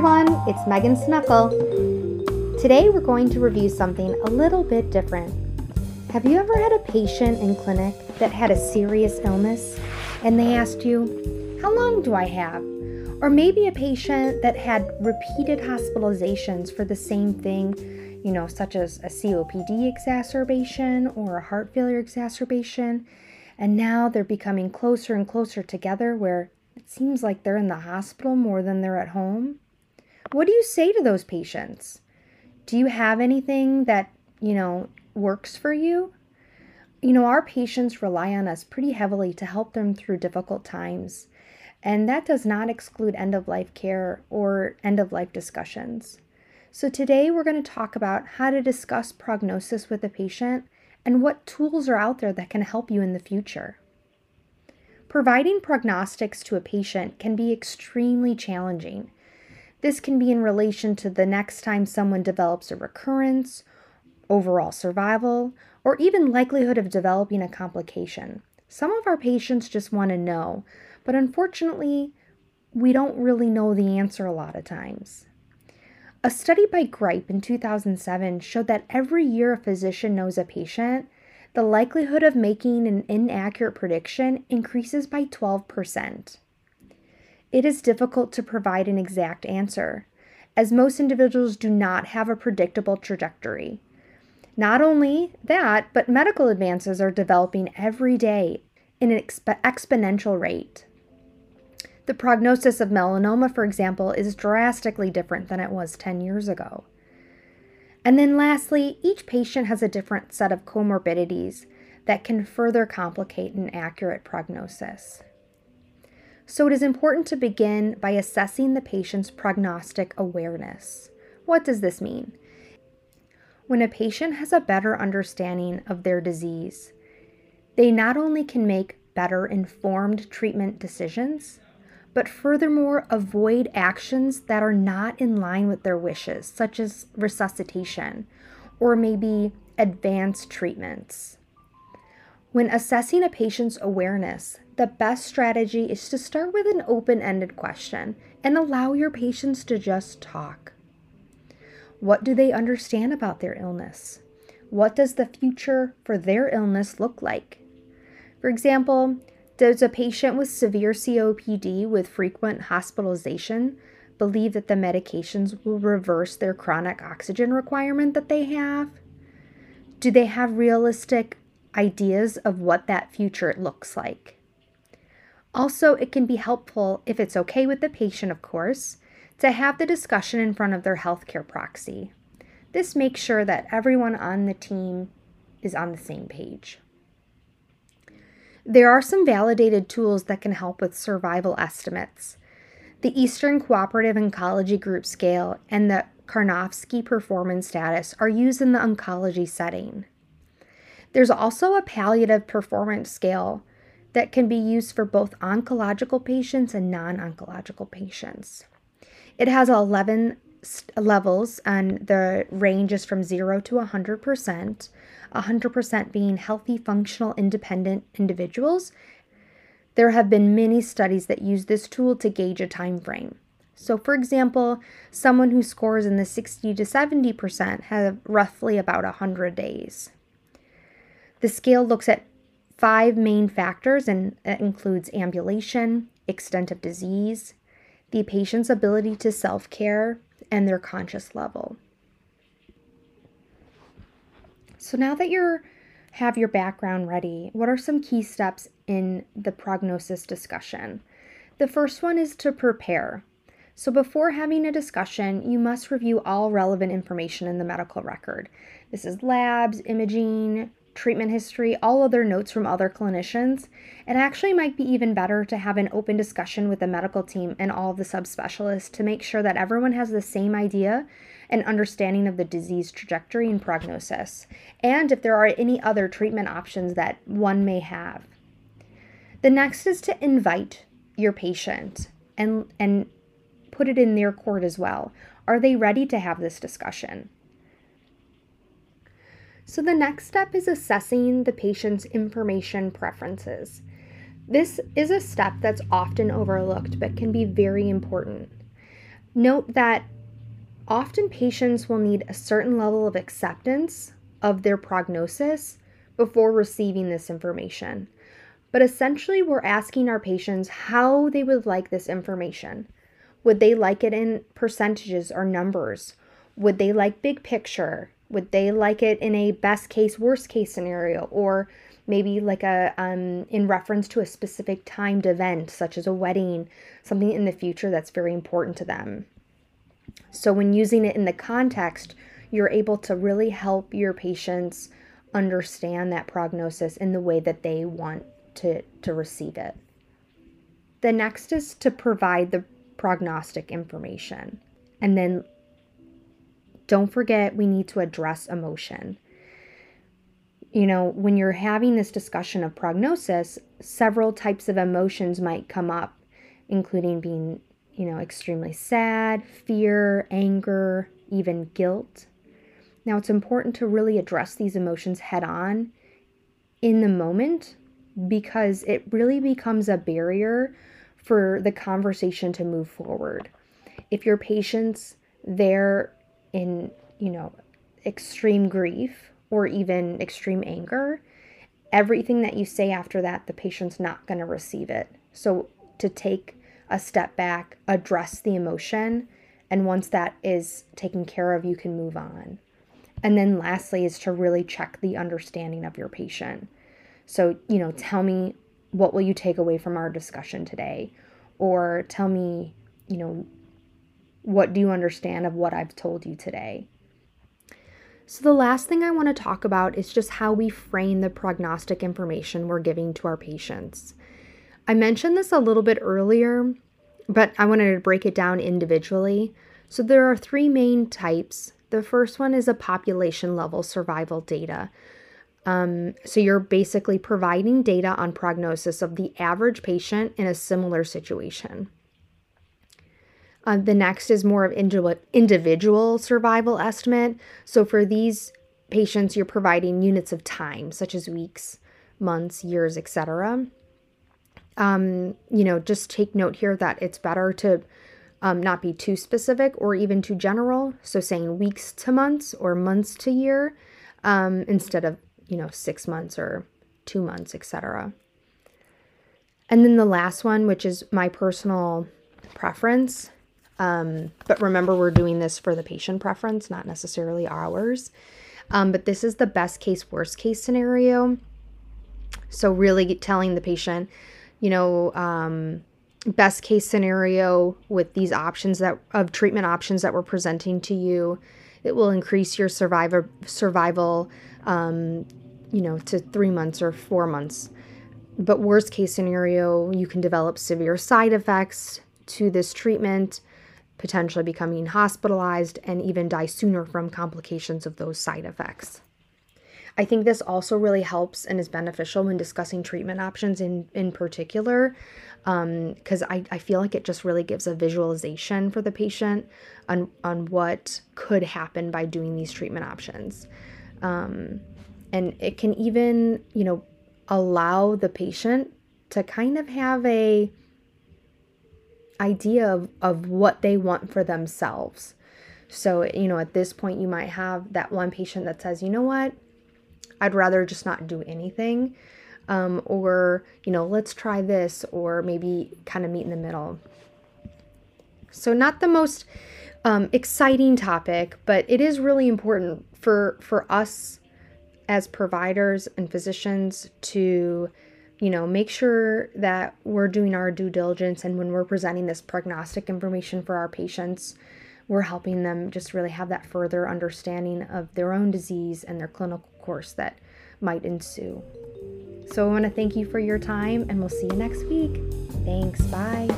Everyone, it's Megan Snuckle. Today we're going to review something a little bit different. Have you ever had a patient in clinic that had a serious illness and they asked you, How long do I have? Or maybe a patient that had repeated hospitalizations for the same thing, you know, such as a COPD exacerbation or a heart failure exacerbation, and now they're becoming closer and closer together where it seems like they're in the hospital more than they're at home. What do you say to those patients? Do you have anything that, you know, works for you? You know, our patients rely on us pretty heavily to help them through difficult times. And that does not exclude end of life care or end of life discussions. So, today we're going to talk about how to discuss prognosis with a patient and what tools are out there that can help you in the future. Providing prognostics to a patient can be extremely challenging. This can be in relation to the next time someone develops a recurrence, overall survival, or even likelihood of developing a complication. Some of our patients just want to know, but unfortunately, we don't really know the answer a lot of times. A study by Gripe in 2007 showed that every year a physician knows a patient, the likelihood of making an inaccurate prediction increases by 12%. It is difficult to provide an exact answer, as most individuals do not have a predictable trajectory. Not only that, but medical advances are developing every day in an exp- exponential rate. The prognosis of melanoma, for example, is drastically different than it was 10 years ago. And then lastly, each patient has a different set of comorbidities that can further complicate an accurate prognosis. So it is important to begin by assessing the patient's prognostic awareness. What does this mean? When a patient has a better understanding of their disease, they not only can make better informed treatment decisions, but furthermore avoid actions that are not in line with their wishes, such as resuscitation or maybe advanced treatments. When assessing a patient's awareness, the best strategy is to start with an open ended question and allow your patients to just talk. What do they understand about their illness? What does the future for their illness look like? For example, does a patient with severe COPD with frequent hospitalization believe that the medications will reverse their chronic oxygen requirement that they have? Do they have realistic ideas of what that future looks like? Also, it can be helpful, if it's okay with the patient, of course, to have the discussion in front of their healthcare proxy. This makes sure that everyone on the team is on the same page. There are some validated tools that can help with survival estimates. The Eastern Cooperative Oncology Group Scale and the Karnofsky Performance Status are used in the oncology setting. There's also a palliative performance scale that can be used for both oncological patients and non oncological patients. It has 11 levels, and the range is from 0 to 100%, 100% being healthy, functional, independent individuals. There have been many studies that use this tool to gauge a time frame. So, for example, someone who scores in the 60 to 70% have roughly about 100 days. The scale looks at five main factors and it uh, includes ambulation, extent of disease, the patient's ability to self care, and their conscious level. So now that you have your background ready, what are some key steps in the prognosis discussion? The first one is to prepare. So before having a discussion, you must review all relevant information in the medical record. This is labs, imaging, treatment history, all other notes from other clinicians. It actually might be even better to have an open discussion with the medical team and all of the subspecialists to make sure that everyone has the same idea and understanding of the disease trajectory and prognosis, and if there are any other treatment options that one may have. The next is to invite your patient and, and put it in their court as well. Are they ready to have this discussion? So, the next step is assessing the patient's information preferences. This is a step that's often overlooked but can be very important. Note that often patients will need a certain level of acceptance of their prognosis before receiving this information. But essentially, we're asking our patients how they would like this information. Would they like it in percentages or numbers? Would they like big picture? Would they like it in a best case, worst case scenario? Or maybe like a um, in reference to a specific timed event, such as a wedding, something in the future that's very important to them. So, when using it in the context, you're able to really help your patients understand that prognosis in the way that they want to, to receive it. The next is to provide the prognostic information. And then don't forget, we need to address emotion. You know, when you're having this discussion of prognosis, several types of emotions might come up, including being, you know, extremely sad, fear, anger, even guilt. Now, it's important to really address these emotions head on in the moment because it really becomes a barrier for the conversation to move forward. If your patient's there in, you know, extreme grief or even extreme anger, everything that you say after that, the patient's not going to receive it. So to take a step back, address the emotion, and once that is taken care of, you can move on. And then lastly is to really check the understanding of your patient. So, you know, tell me what will you take away from our discussion today? Or tell me, you know, what do you understand of what I've told you today? So, the last thing I want to talk about is just how we frame the prognostic information we're giving to our patients. I mentioned this a little bit earlier, but I wanted to break it down individually. So, there are three main types. The first one is a population level survival data. Um, so you're basically providing data on prognosis of the average patient in a similar situation. Uh, the next is more of individual survival estimate. So for these patients, you're providing units of time, such as weeks, months, years, etc. Um, you know, just take note here that it's better to um, not be too specific or even too general. So saying weeks to months or months to year um, instead of you know, six months or two months, etc. And then the last one, which is my personal preference. Um, but remember, we're doing this for the patient preference, not necessarily ours. Um, but this is the best case, worst case scenario. So, really telling the patient, you know, um, best case scenario with these options that of treatment options that we're presenting to you, it will increase your survivor survival um, you know, to three months or four months. But worst case scenario, you can develop severe side effects to this treatment, potentially becoming hospitalized, and even die sooner from complications of those side effects. I think this also really helps and is beneficial when discussing treatment options in, in particular, because um, I, I feel like it just really gives a visualization for the patient on, on what could happen by doing these treatment options. Um, and it can even, you know, allow the patient to kind of have a idea of, of what they want for themselves. So, you know, at this point, you might have that one patient that says, you know what, I'd rather just not do anything. Um, or, you know, let's try this, or maybe kind of meet in the middle. So, not the most um, exciting topic, but it is really important for for us as providers and physicians to you know make sure that we're doing our due diligence and when we're presenting this prognostic information for our patients we're helping them just really have that further understanding of their own disease and their clinical course that might ensue. So i want to thank you for your time and we'll see you next week. Thanks bye